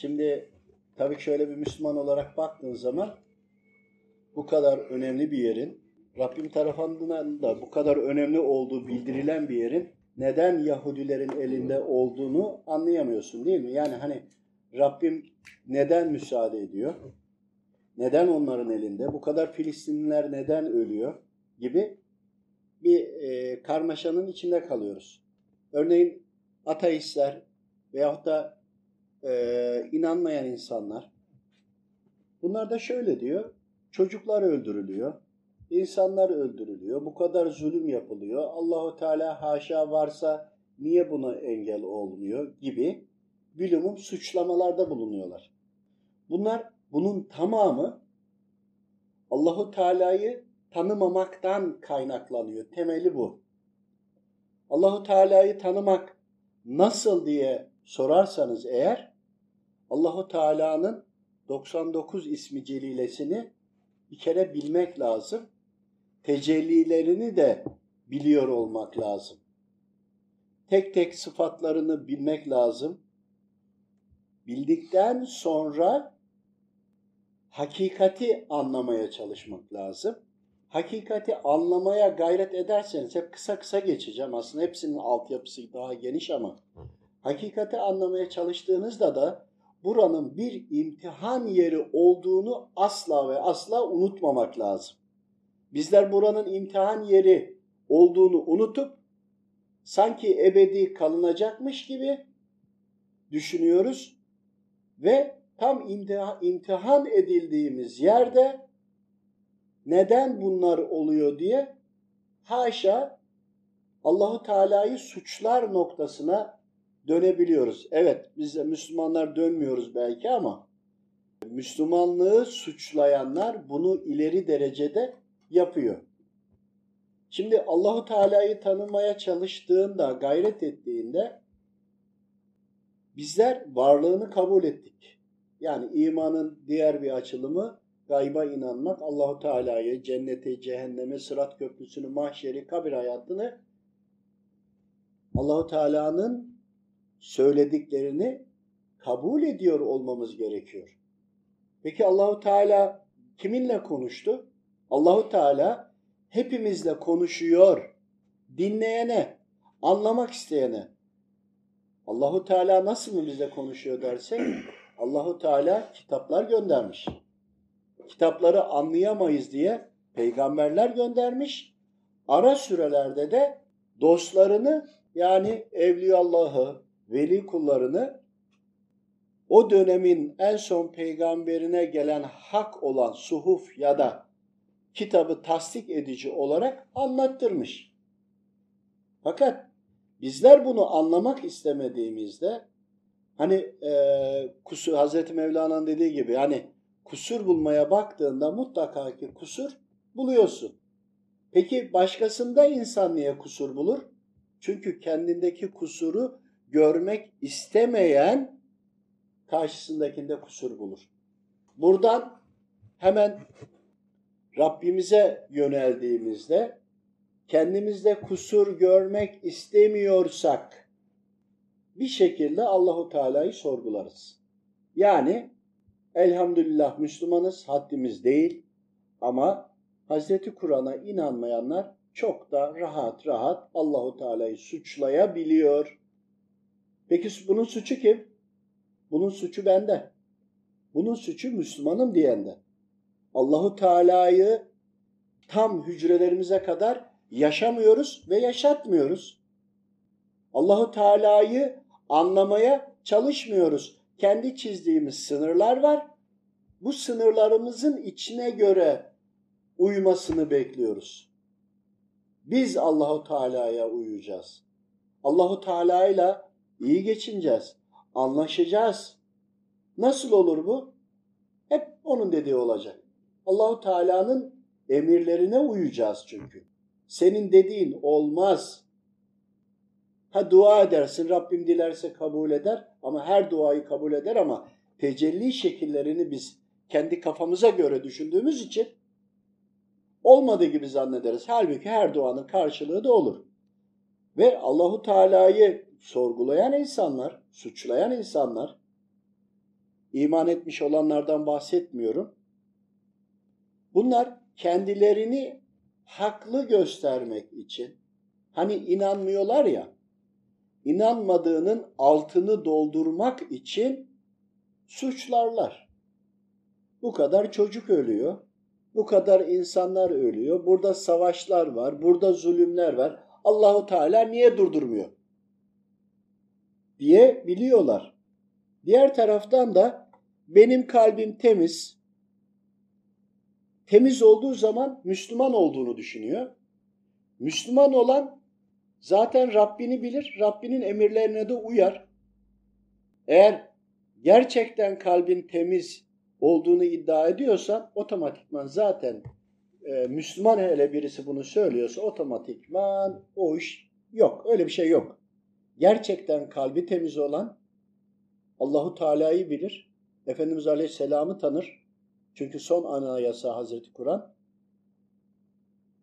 Şimdi tabii şöyle bir Müslüman olarak baktığın zaman bu kadar önemli bir yerin Rabbim tarafından da bu kadar önemli olduğu bildirilen bir yerin neden Yahudilerin elinde olduğunu anlayamıyorsun değil mi? Yani hani Rabbim neden müsaade ediyor? Neden onların elinde? Bu kadar Filistinliler neden ölüyor? Gibi bir e, karmaşanın içinde kalıyoruz. Örneğin ateistler veyahut da e, inanmayan insanlar bunlar da şöyle diyor. Çocuklar öldürülüyor. insanlar öldürülüyor. Bu kadar zulüm yapılıyor. Allahu Teala haşa varsa niye buna engel olmuyor gibi bilumum suçlamalarda bulunuyorlar. Bunlar bunun tamamı Allahu Teala'yı tanımamaktan kaynaklanıyor. Temeli bu. Allahu Teala'yı tanımak nasıl diye sorarsanız eğer Allahu Teala'nın 99 ismi celilesini bir kere bilmek lazım. Tecellilerini de biliyor olmak lazım. Tek tek sıfatlarını bilmek lazım. Bildikten sonra hakikati anlamaya çalışmak lazım. Hakikati anlamaya gayret ederseniz hep kısa kısa geçeceğim. Aslında hepsinin altyapısı daha geniş ama hakikati anlamaya çalıştığınızda da buranın bir imtihan yeri olduğunu asla ve asla unutmamak lazım. Bizler buranın imtihan yeri olduğunu unutup sanki ebedi kalınacakmış gibi düşünüyoruz ve tam imtihan edildiğimiz yerde neden bunlar oluyor diye haşa Allahu Teala'yı suçlar noktasına dönebiliyoruz. Evet biz de Müslümanlar dönmüyoruz belki ama Müslümanlığı suçlayanlar bunu ileri derecede yapıyor. Şimdi Allahu Teala'yı tanımaya çalıştığında, gayret ettiğinde bizler varlığını kabul ettik. Yani imanın diğer bir açılımı gayba inanmak, Allahu Teala'yı, cenneti, cehennemi, sırat köprüsünü, mahşeri, kabir hayatını Allahu Teala'nın söylediklerini kabul ediyor olmamız gerekiyor. Peki Allahu Teala kiminle konuştu? Allahu Teala hepimizle konuşuyor. Dinleyene, anlamak isteyene. Allahu Teala nasıl bize konuşuyor dersek Allahu Teala kitaplar göndermiş. Kitapları anlayamayız diye peygamberler göndermiş. Ara sürelerde de dostlarını yani Evliyallah'ı, veli kullarını o dönemin en son peygamberine gelen hak olan suhuf ya da kitabı tasdik edici olarak anlattırmış. Fakat bizler bunu anlamak istemediğimizde hani e, kusur Hazreti Mevlana'nın dediği gibi hani kusur bulmaya baktığında mutlaka ki kusur buluyorsun. Peki başkasında insan niye kusur bulur? Çünkü kendindeki kusuru görmek istemeyen karşısındakinde kusur bulur. Buradan hemen Rabbimize yöneldiğimizde kendimizde kusur görmek istemiyorsak bir şekilde Allahu Teala'yı sorgularız. Yani elhamdülillah Müslümanız, haddimiz değil ama Hazreti Kur'an'a inanmayanlar çok da rahat rahat Allahu Teala'yı suçlayabiliyor. Peki bunun suçu kim? Bunun suçu bende. Bunun suçu Müslümanım diyende. Allahu Teala'yı tam hücrelerimize kadar yaşamıyoruz ve yaşatmıyoruz. Allahu Teala'yı anlamaya çalışmıyoruz. Kendi çizdiğimiz sınırlar var. Bu sınırlarımızın içine göre uymasını bekliyoruz. Biz Allahu Teala'ya uyacağız. Allahu Teala ile iyi geçineceğiz. Anlaşacağız. Nasıl olur bu? Hep onun dediği olacak. Allahu Teala'nın emirlerine uyacağız çünkü. Senin dediğin olmaz. Ha dua edersin, Rabbim dilerse kabul eder ama her duayı kabul eder ama tecelli şekillerini biz kendi kafamıza göre düşündüğümüz için olmadığı gibi zannederiz. Halbuki her duanın karşılığı da olur. Ve Allahu Teala'yı sorgulayan insanlar, suçlayan insanlar iman etmiş olanlardan bahsetmiyorum. Bunlar kendilerini haklı göstermek için hani inanmıyorlar ya inanmadığının altını doldurmak için suçlarlar. Bu kadar çocuk ölüyor. Bu kadar insanlar ölüyor. Burada savaşlar var. Burada zulümler var. Allahu Teala niye durdurmuyor? Diye biliyorlar. Diğer taraftan da benim kalbim temiz. Temiz olduğu zaman Müslüman olduğunu düşünüyor. Müslüman olan zaten Rabbini bilir, Rabbinin emirlerine de uyar. Eğer gerçekten kalbin temiz olduğunu iddia ediyorsan otomatikman zaten e, Müslüman hele birisi bunu söylüyorsa otomatikman o iş yok. Öyle bir şey yok. Gerçekten kalbi temiz olan Allahu Teala'yı bilir. Efendimiz Aleyhisselam'ı tanır. Çünkü son anayasa Hazreti Kur'an.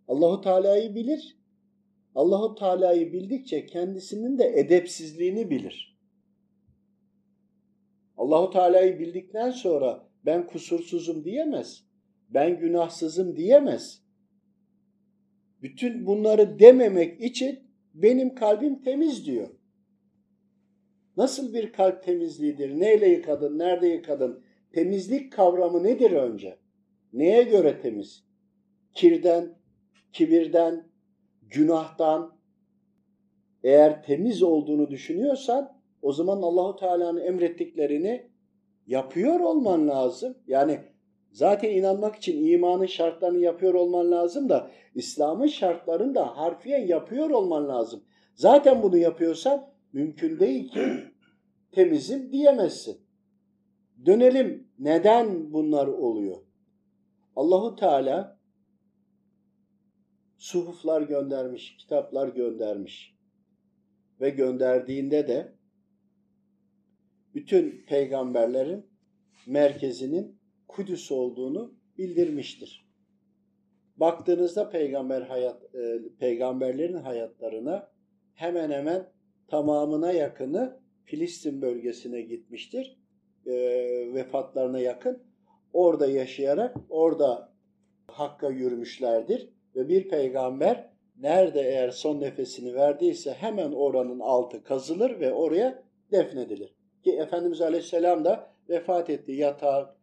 Allahu Teala'yı bilir. Allahu Teala'yı bildikçe kendisinin de edepsizliğini bilir. Allahu Teala'yı bildikten sonra ben kusursuzum diyemez. Ben günahsızım diyemez. Bütün bunları dememek için benim kalbim temiz diyor. Nasıl bir kalp temizliğidir? Neyle yıkadın? Nerede yıkadın? Temizlik kavramı nedir önce? Neye göre temiz? Kirden, kibirden, günahtan. Eğer temiz olduğunu düşünüyorsan o zaman Allahu Teala'nın emrettiklerini yapıyor olman lazım. Yani zaten inanmak için imanın şartlarını yapıyor olman lazım da İslam'ın şartlarını da harfiyen yapıyor olman lazım. Zaten bunu yapıyorsan mümkün değil ki temizim diyemezsin. Dönelim neden bunlar oluyor? Allahu Teala suhuflar göndermiş, kitaplar göndermiş ve gönderdiğinde de bütün peygamberlerin merkezinin Kudüs olduğunu bildirmiştir. Baktığınızda peygamber hayat e, peygamberlerin hayatlarına hemen hemen tamamına yakını Filistin bölgesine gitmiştir. E, vefatlarına yakın. Orada yaşayarak orada Hakk'a yürümüşlerdir. Ve bir peygamber nerede eğer son nefesini verdiyse hemen oranın altı kazılır ve oraya defnedilir. Ki Efendimiz Aleyhisselam da vefat etti. Yatağı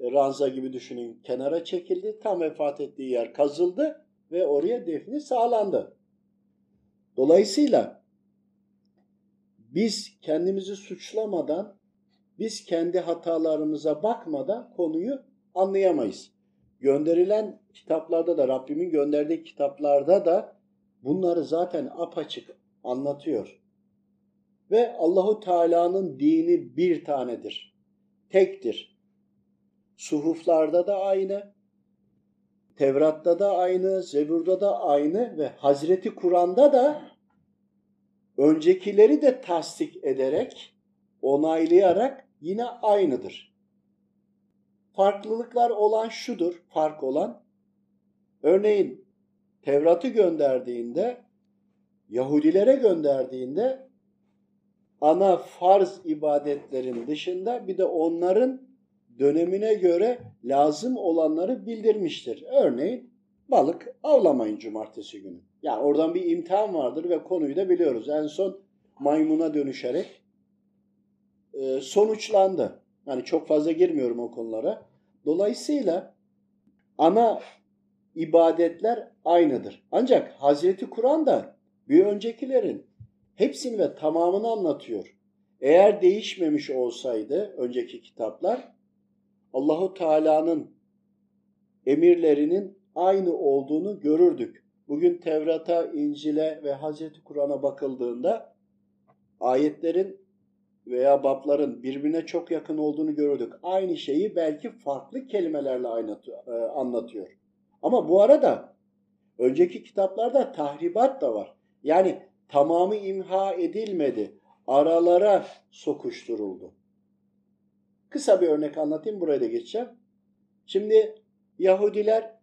ranza gibi düşünün kenara çekildi. Tam vefat ettiği yer kazıldı ve oraya defni sağlandı. Dolayısıyla biz kendimizi suçlamadan, biz kendi hatalarımıza bakmadan konuyu anlayamayız. Gönderilen kitaplarda da, Rabbimin gönderdiği kitaplarda da bunları zaten apaçık anlatıyor. Ve Allahu Teala'nın dini bir tanedir. Tektir. Suhuflarda da aynı, Tevrat'ta da aynı, Zebur'da da aynı ve Hazreti Kur'an'da da öncekileri de tasdik ederek, onaylayarak yine aynıdır. Farklılıklar olan şudur, fark olan. Örneğin Tevrat'ı gönderdiğinde, Yahudilere gönderdiğinde ana farz ibadetlerin dışında bir de onların dönemine göre lazım olanları bildirmiştir. Örneğin balık avlamayın cumartesi günü. Yani oradan bir imtihan vardır ve konuyu da biliyoruz. En son maymuna dönüşerek e, sonuçlandı. Yani çok fazla girmiyorum o konulara. Dolayısıyla ana ibadetler aynıdır. Ancak Hazreti Kur'an da bir öncekilerin hepsini ve tamamını anlatıyor. Eğer değişmemiş olsaydı önceki kitaplar Allahu Teala'nın emirlerinin aynı olduğunu görürdük. Bugün Tevrat'a, İncil'e ve Hazreti Kur'an'a bakıldığında ayetlerin veya babların birbirine çok yakın olduğunu görürdük. Aynı şeyi belki farklı kelimelerle e, anlatıyor. Ama bu arada önceki kitaplarda tahribat da var. Yani tamamı imha edilmedi. Aralara sokuşturuldu. Kısa bir örnek anlatayım. Buraya da geçeceğim. Şimdi Yahudiler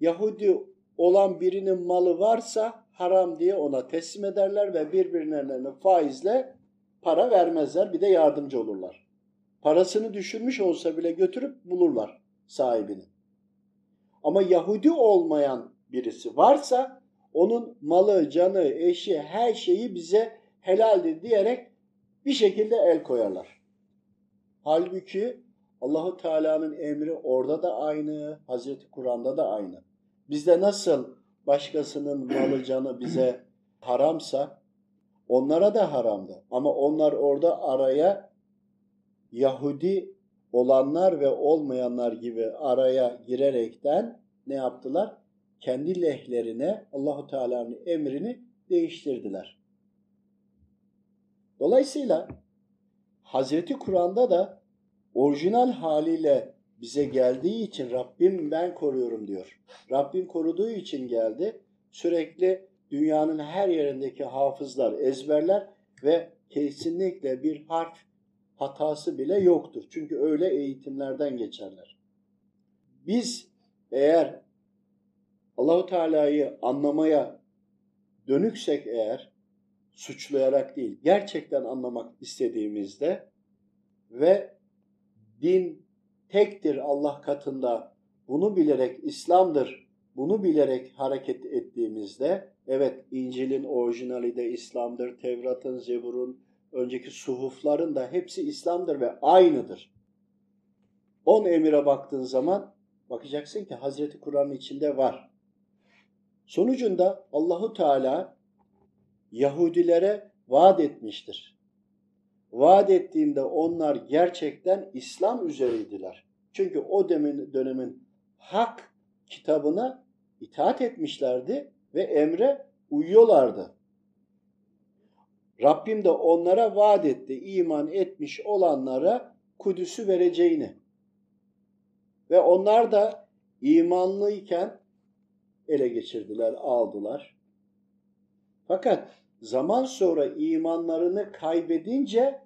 Yahudi olan birinin malı varsa haram diye ona teslim ederler ve birbirlerine faizle para vermezler. Bir de yardımcı olurlar. Parasını düşürmüş olsa bile götürüp bulurlar sahibini. Ama Yahudi olmayan birisi varsa onun malı, canı, eşi, her şeyi bize helaldir diyerek bir şekilde el koyarlar. Halbuki Allahu Teala'nın emri orada da aynı, Hazreti Kur'an'da da aynı. Bizde nasıl başkasının malı, canı bize haramsa onlara da haramdı. Ama onlar orada araya Yahudi olanlar ve olmayanlar gibi araya girerekten ne yaptılar? Kendi lehlerine Allahu Teala'nın emrini değiştirdiler. Dolayısıyla Hazreti Kur'an'da da orijinal haliyle bize geldiği için Rabbim ben koruyorum diyor. Rabbim koruduğu için geldi. Sürekli dünyanın her yerindeki hafızlar ezberler ve kesinlikle bir harf hatası bile yoktur. Çünkü öyle eğitimlerden geçerler. Biz eğer Allahu Teala'yı anlamaya dönüksek eğer suçlayarak değil, gerçekten anlamak istediğimizde ve din tektir Allah katında bunu bilerek İslam'dır, bunu bilerek hareket ettiğimizde evet İncil'in orijinali de İslam'dır, Tevrat'ın, Zebur'un, önceki suhufların da hepsi İslam'dır ve aynıdır. On emire baktığın zaman bakacaksın ki Hazreti Kur'an'ın içinde var. Sonucunda Allahu Teala Yahudilere vaat etmiştir. Vaat ettiğinde onlar gerçekten İslam üzereydiler. Çünkü o demin, dönemin hak kitabına itaat etmişlerdi ve emre uyuyorlardı. Rabbim de onlara vaat etti iman etmiş olanlara Kudüs'ü vereceğini. Ve onlar da imanlıyken ele geçirdiler, aldılar. Fakat zaman sonra imanlarını kaybedince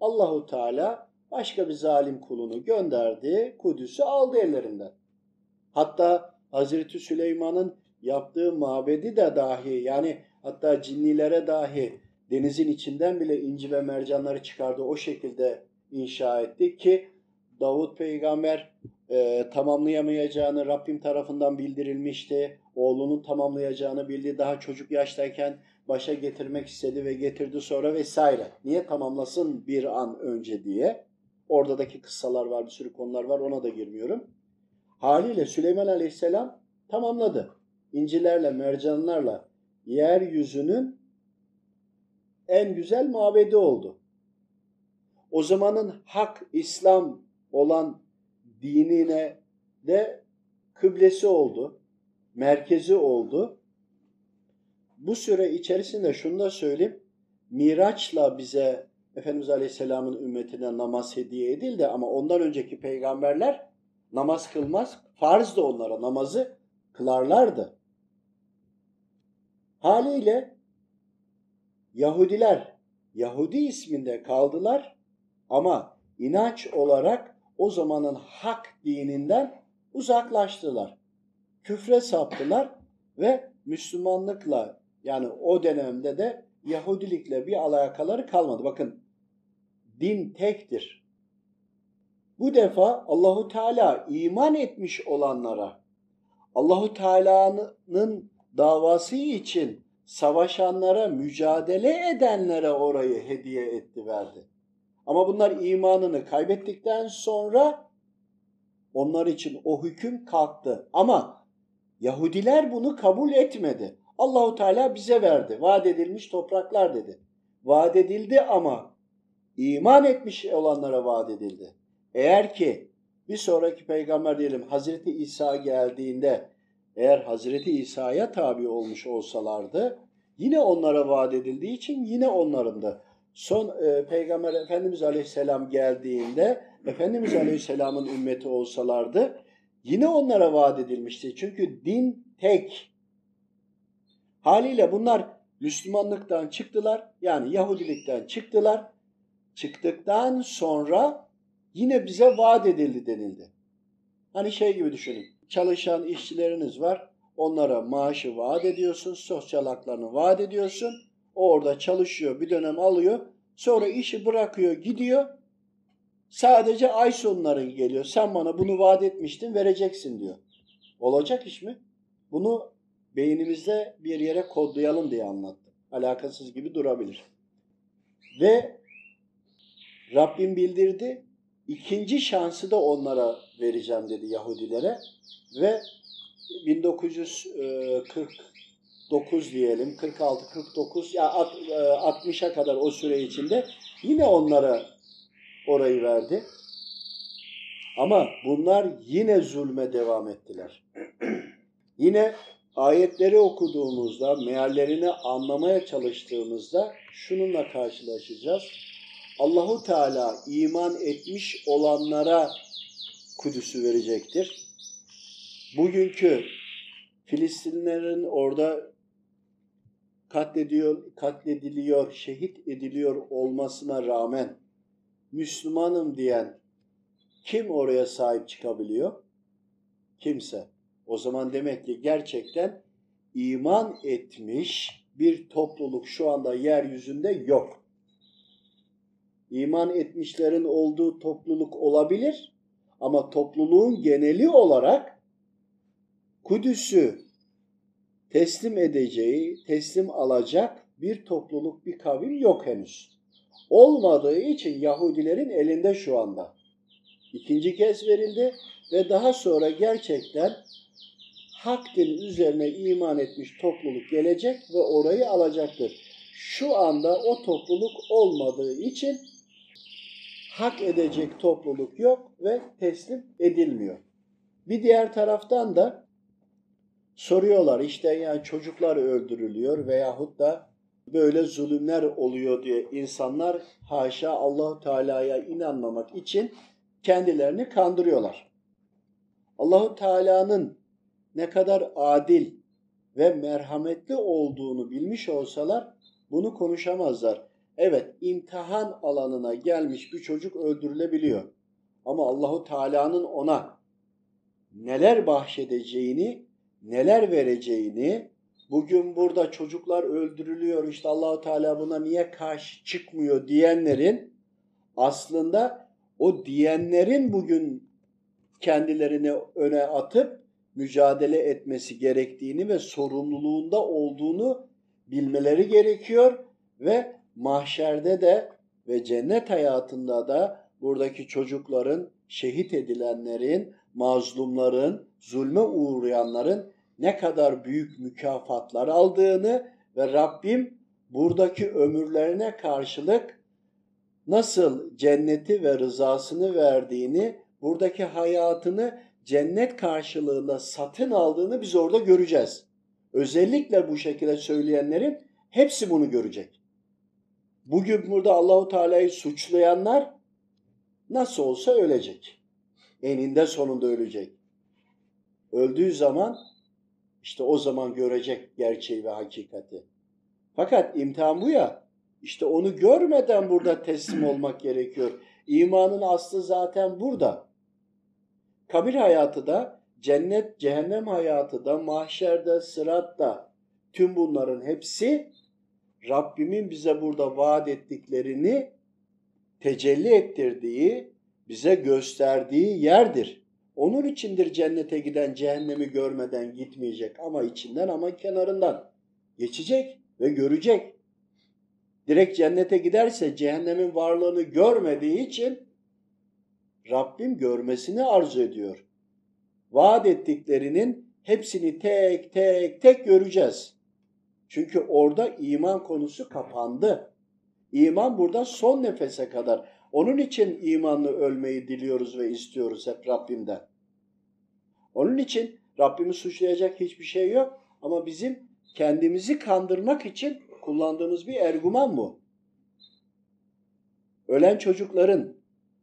Allahu Teala başka bir zalim kulunu gönderdi, Kudüs'ü aldı ellerinden. Hatta Hazreti Süleyman'ın yaptığı mabedi de dahi yani hatta cinnilere dahi denizin içinden bile inci ve mercanları çıkardı o şekilde inşa etti ki Davut peygamber e, tamamlayamayacağını Rabbim tarafından bildirilmişti. Oğlunun tamamlayacağını bildi. Daha çocuk yaştayken başa getirmek istedi ve getirdi sonra vesaire. Niye tamamlasın bir an önce diye. Oradaki kıssalar var, bir sürü konular var ona da girmiyorum. Haliyle Süleyman Aleyhisselam tamamladı. İncilerle, mercanlarla yeryüzünün en güzel mabedi oldu. O zamanın hak İslam olan dinine de kıblesi oldu, merkezi oldu. Bu süre içerisinde şunu da söyleyeyim. Miraç'la bize Efendimiz Aleyhisselam'ın ümmetine namaz hediye edildi ama ondan önceki peygamberler namaz kılmaz, farz da onlara namazı kılarlardı. Haliyle Yahudiler Yahudi isminde kaldılar ama inanç olarak o zamanın hak dininden uzaklaştılar. Küfre saptılar ve Müslümanlıkla yani o dönemde de Yahudilikle bir alakaları kalmadı. Bakın din tektir. Bu defa Allahu Teala iman etmiş olanlara Allahu Teala'nın davası için savaşanlara, mücadele edenlere orayı hediye etti, verdi. Ama bunlar imanını kaybettikten sonra onlar için o hüküm kalktı. Ama Yahudiler bunu kabul etmedi. Allahu Teala bize verdi. Vaat edilmiş topraklar dedi. Vaat edildi ama iman etmiş olanlara vaat edildi. Eğer ki bir sonraki peygamber diyelim Hazreti İsa geldiğinde eğer Hazreti İsa'ya tabi olmuş olsalardı yine onlara vaat edildiği için yine onların da son e, peygamber Efendimiz Aleyhisselam geldiğinde Efendimiz Aleyhisselam'ın ümmeti olsalardı yine onlara vaat edilmişti. Çünkü din tek. Haliyle bunlar Müslümanlıktan çıktılar. Yani Yahudilikten çıktılar. Çıktıktan sonra yine bize vaat edildi denildi. Hani şey gibi düşünün. Çalışan işçileriniz var. Onlara maaşı vaat ediyorsun. Sosyal haklarını vaat ediyorsun. O orada çalışıyor. Bir dönem alıyor. Sonra işi bırakıyor gidiyor. Sadece ay sonların geliyor. Sen bana bunu vaat etmiştin vereceksin diyor. Olacak iş mi? Bunu beynimizde bir yere kodlayalım diye anlattım. Alakasız gibi durabilir. Ve Rabbim bildirdi. İkinci şansı da onlara vereceğim dedi Yahudilere. Ve 1949 diyelim, 46, 49 ya 60'a kadar o süre içinde yine onlara orayı verdi. Ama bunlar yine zulme devam ettiler. yine ayetleri okuduğumuzda, meallerini anlamaya çalıştığımızda şununla karşılaşacağız. Allahu Teala iman etmiş olanlara Kudüs'ü verecektir. Bugünkü Filistinlerin orada katlediyor, katlediliyor, şehit ediliyor olmasına rağmen Müslümanım diyen kim oraya sahip çıkabiliyor? Kimse. O zaman demek ki gerçekten iman etmiş bir topluluk şu anda yeryüzünde yok. İman etmişlerin olduğu topluluk olabilir ama topluluğun geneli olarak Kudüs'ü teslim edeceği, teslim alacak bir topluluk, bir kavim yok henüz. Olmadığı için Yahudilerin elinde şu anda. İkinci kez verildi ve daha sonra gerçekten hak din üzerine iman etmiş topluluk gelecek ve orayı alacaktır. Şu anda o topluluk olmadığı için hak edecek topluluk yok ve teslim edilmiyor. Bir diğer taraftan da soruyorlar işte yani çocuklar öldürülüyor veyahut da böyle zulümler oluyor diye insanlar haşa Allahu Teala'ya inanmamak için kendilerini kandırıyorlar. Allahu Teala'nın ne kadar adil ve merhametli olduğunu bilmiş olsalar bunu konuşamazlar. Evet, imtihan alanına gelmiş bir çocuk öldürülebiliyor. Ama Allahu Teala'nın ona neler bahşedeceğini, neler vereceğini, bugün burada çocuklar öldürülüyor, işte Allahu Teala buna niye karşı çıkmıyor diyenlerin aslında o diyenlerin bugün kendilerini öne atıp mücadele etmesi gerektiğini ve sorumluluğunda olduğunu bilmeleri gerekiyor ve mahşerde de ve cennet hayatında da buradaki çocukların, şehit edilenlerin, mazlumların, zulme uğrayanların ne kadar büyük mükafatlar aldığını ve Rabbim buradaki ömürlerine karşılık nasıl cenneti ve rızasını verdiğini, buradaki hayatını cennet karşılığında satın aldığını biz orada göreceğiz. Özellikle bu şekilde söyleyenlerin hepsi bunu görecek. Bugün burada Allahu Teala'yı suçlayanlar nasıl olsa ölecek. Eninde sonunda ölecek. Öldüğü zaman işte o zaman görecek gerçeği ve hakikati. Fakat imtihan bu ya. İşte onu görmeden burada teslim olmak gerekiyor. İmanın aslı zaten burada. Kabir hayatı da, cennet, cehennem hayatı da, mahşerde, sıratta tüm bunların hepsi Rabbimin bize burada vaat ettiklerini tecelli ettirdiği, bize gösterdiği yerdir. Onun içindir cennete giden cehennemi görmeden gitmeyecek ama içinden ama kenarından geçecek ve görecek. Direkt cennete giderse cehennemin varlığını görmediği için Rabbim görmesini arzu ediyor. Vaat ettiklerinin hepsini tek tek tek göreceğiz. Çünkü orada iman konusu kapandı. İman burada son nefese kadar. Onun için imanlı ölmeyi diliyoruz ve istiyoruz hep Rabbimden. Onun için Rabbimi suçlayacak hiçbir şey yok ama bizim kendimizi kandırmak için kullandığımız bir erguman bu. Ölen çocukların,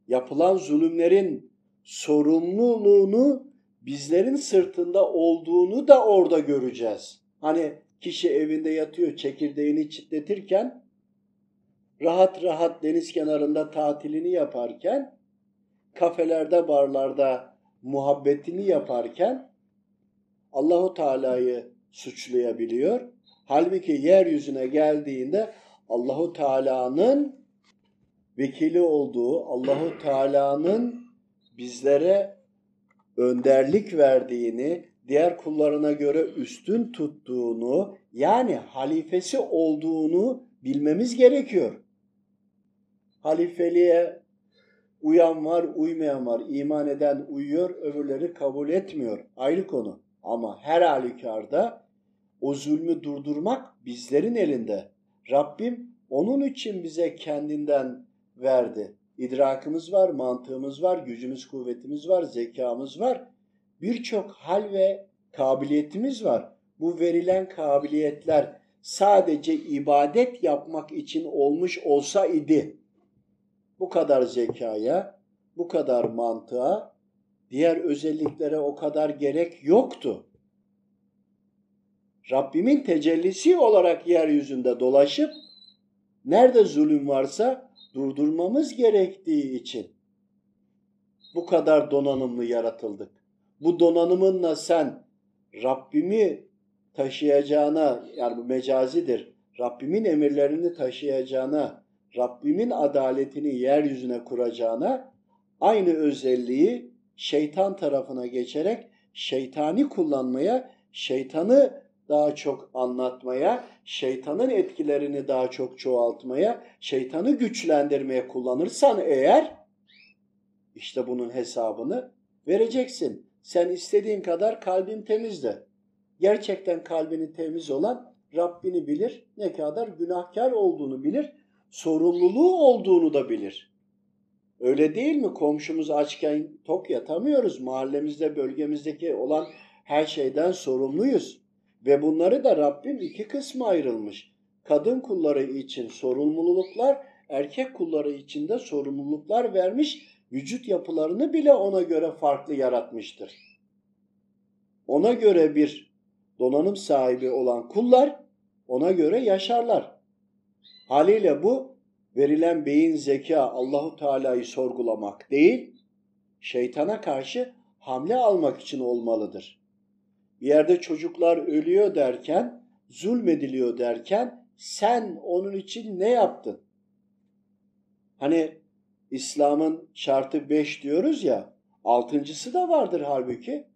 yapılan zulümlerin sorumluluğunu bizlerin sırtında olduğunu da orada göreceğiz. Hani kişi evinde yatıyor çekirdeğini çitletirken rahat rahat deniz kenarında tatilini yaparken kafelerde barlarda muhabbetini yaparken Allahu Teala'yı suçlayabiliyor. Halbuki yeryüzüne geldiğinde Allahu Teala'nın vekili olduğu Allahu Teala'nın bizlere önderlik verdiğini, diğer kullarına göre üstün tuttuğunu, yani halifesi olduğunu bilmemiz gerekiyor. Halifeliğe uyan var, uymayan var. İman eden uyuyor, öbürleri kabul etmiyor. Ayrı konu. Ama her halükarda o zulmü durdurmak bizlerin elinde. Rabbim onun için bize kendinden verdi. İdrakımız var, mantığımız var, gücümüz, kuvvetimiz var, zekamız var. Birçok hal ve kabiliyetimiz var. Bu verilen kabiliyetler sadece ibadet yapmak için olmuş olsa idi. Bu kadar zekaya, bu kadar mantığa, diğer özelliklere o kadar gerek yoktu. Rabbimin tecellisi olarak yeryüzünde dolaşıp nerede zulüm varsa durdurmamız gerektiği için bu kadar donanımlı yaratıldık. Bu donanımınla sen Rabbimi taşıyacağına yani bu mecazidir. Rabbimin emirlerini taşıyacağına, Rabbimin adaletini yeryüzüne kuracağına aynı özelliği şeytan tarafına geçerek şeytani kullanmaya, şeytanı daha çok anlatmaya, şeytanın etkilerini daha çok çoğaltmaya, şeytanı güçlendirmeye kullanırsan eğer işte bunun hesabını vereceksin. Sen istediğin kadar kalbin temiz de. Gerçekten kalbini temiz olan Rabbini bilir, ne kadar günahkar olduğunu bilir, sorumluluğu olduğunu da bilir. Öyle değil mi? Komşumuz açken tok yatamıyoruz. Mahallemizde, bölgemizdeki olan her şeyden sorumluyuz. Ve bunları da Rabbim iki kısma ayrılmış. Kadın kulları için sorumluluklar, erkek kulları için de sorumluluklar vermiş. Vücut yapılarını bile ona göre farklı yaratmıştır. Ona göre bir donanım sahibi olan kullar ona göre yaşarlar. Haliyle bu verilen beyin zeka Allahu Teala'yı sorgulamak değil, şeytana karşı hamle almak için olmalıdır bir yerde çocuklar ölüyor derken, zulmediliyor derken sen onun için ne yaptın? Hani İslam'ın şartı beş diyoruz ya, altıncısı da vardır halbuki.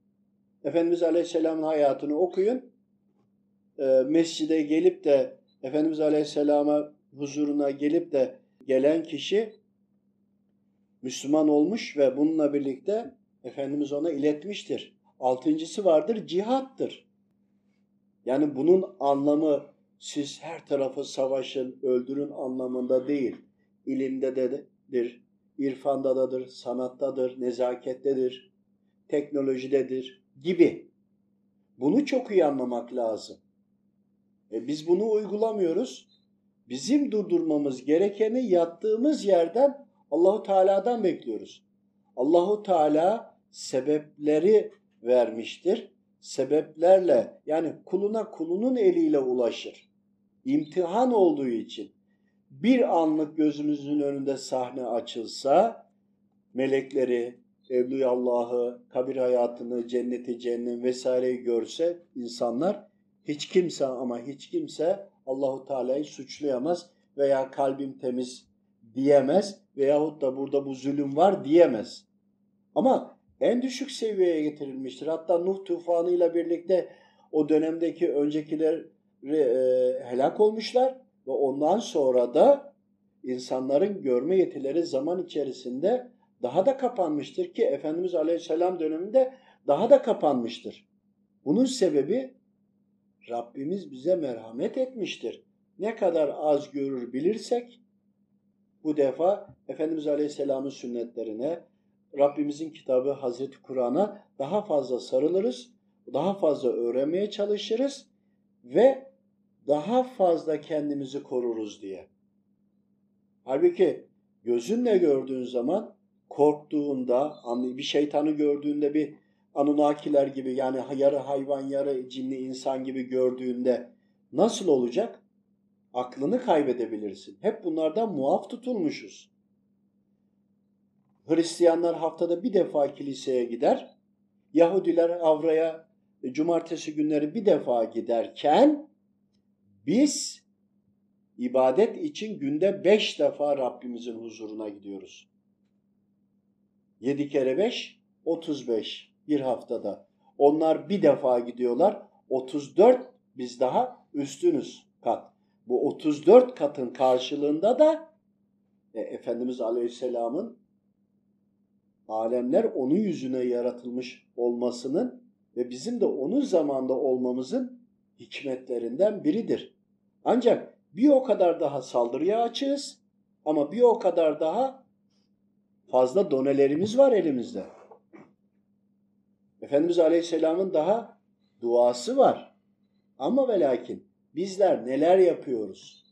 Efendimiz Aleyhisselam'ın hayatını okuyun. E, mescide gelip de Efendimiz Aleyhisselam'a huzuruna gelip de gelen kişi Müslüman olmuş ve bununla birlikte Efendimiz ona iletmiştir. Altıncısı vardır cihattır. Yani bunun anlamı siz her tarafı savaşın, öldürün anlamında değil. İlimde dedir, irfandadadır, sanattadır, nezakettedir, teknolojidedir gibi. Bunu çok iyi anlamak lazım. E biz bunu uygulamıyoruz. Bizim durdurmamız gerekeni yattığımız yerden Allahu Teala'dan bekliyoruz. Allahu Teala sebepleri vermiştir. Sebeplerle yani kuluna kulunun eliyle ulaşır. İmtihan olduğu için bir anlık gözümüzün önünde sahne açılsa melekleri, Evliya Allah'ı, kabir hayatını, cenneti, cehennem vesaireyi görse insanlar hiç kimse ama hiç kimse Allahu Teala'yı suçlayamaz veya kalbim temiz diyemez veyahut da burada bu zulüm var diyemez. Ama en düşük seviyeye getirilmiştir. Hatta Nuh tufanıyla birlikte o dönemdeki öncekiler e, helak olmuşlar ve ondan sonra da insanların görme yetileri zaman içerisinde daha da kapanmıştır ki Efendimiz Aleyhisselam döneminde daha da kapanmıştır. Bunun sebebi Rabbimiz bize merhamet etmiştir. Ne kadar az görür bilirsek bu defa Efendimiz Aleyhisselam'ın sünnetlerine, Rabbimizin kitabı Hazreti Kur'an'a daha fazla sarılırız, daha fazla öğrenmeye çalışırız ve daha fazla kendimizi koruruz diye. Halbuki gözünle gördüğün zaman korktuğunda, bir şeytanı gördüğünde bir Anunnakiler gibi yani yarı hayvan yarı cinli insan gibi gördüğünde nasıl olacak? Aklını kaybedebilirsin. Hep bunlardan muaf tutulmuşuz. Hristiyanlar haftada bir defa kiliseye gider. Yahudiler avraya e, cumartesi günleri bir defa giderken biz ibadet için günde beş defa Rabbimizin huzuruna gidiyoruz. Yedi kere beş, otuz beş bir haftada. Onlar bir defa gidiyorlar. Otuz dört biz daha üstünüz kat. Bu otuz dört katın karşılığında da e, Efendimiz Aleyhisselam'ın alemler onun yüzüne yaratılmış olmasının ve bizim de onun zamanda olmamızın hikmetlerinden biridir. Ancak bir o kadar daha saldırıya açığız ama bir o kadar daha fazla donelerimiz var elimizde. Efendimiz Aleyhisselam'ın daha duası var. Ama ve lakin bizler neler yapıyoruz?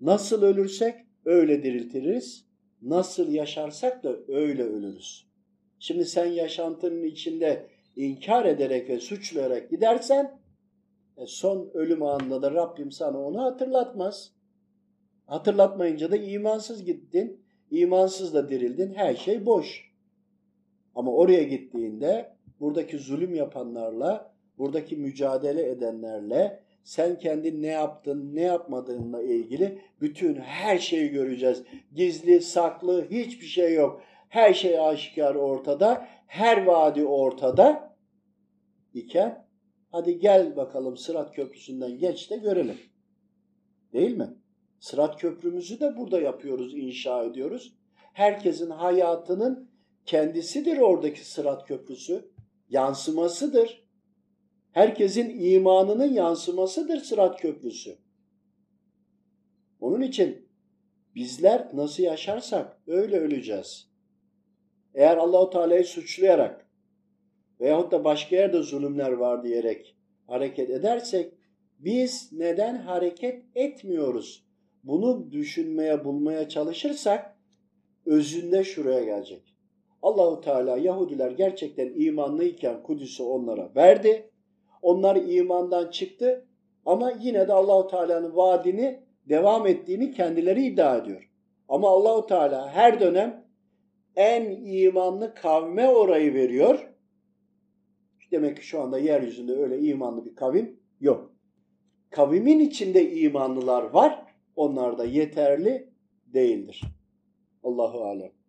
Nasıl ölürsek öyle diriltiriz. Nasıl yaşarsak da öyle ölürüz. Şimdi sen yaşantının içinde inkar ederek ve suçlayarak gidersen e son ölüm anında da Rabbim sana onu hatırlatmaz. Hatırlatmayınca da imansız gittin. imansız da dirildin. Her şey boş. Ama oraya gittiğinde buradaki zulüm yapanlarla, buradaki mücadele edenlerle sen kendin ne yaptın, ne yapmadığınla ilgili bütün her şeyi göreceğiz. Gizli, saklı hiçbir şey yok. Her şey aşikar ortada, her vadi ortada iken hadi gel bakalım Sırat Köprüsü'nden geç de görelim. Değil mi? Sırat Köprümüzü de burada yapıyoruz, inşa ediyoruz. Herkesin hayatının kendisidir oradaki Sırat Köprüsü. Yansımasıdır. Herkesin imanının yansımasıdır Sırat Köprüsü. Onun için bizler nasıl yaşarsak öyle öleceğiz. Eğer Allahu Teala'yı suçlayarak veyahut da başka yerde zulümler var diyerek hareket edersek biz neden hareket etmiyoruz? Bunu düşünmeye, bulmaya çalışırsak özünde şuraya gelecek. Allahu Teala Yahudiler gerçekten imanlıyken Kudüs'ü onlara verdi. Onlar imandan çıktı ama yine de Allahu Teala'nın vaadini devam ettiğini kendileri iddia ediyor. Ama Allahu Teala her dönem en imanlı kavme orayı veriyor. Demek ki şu anda yeryüzünde öyle imanlı bir kavim yok. Kavimin içinde imanlılar var. Onlar da yeterli değildir. Allahu alem.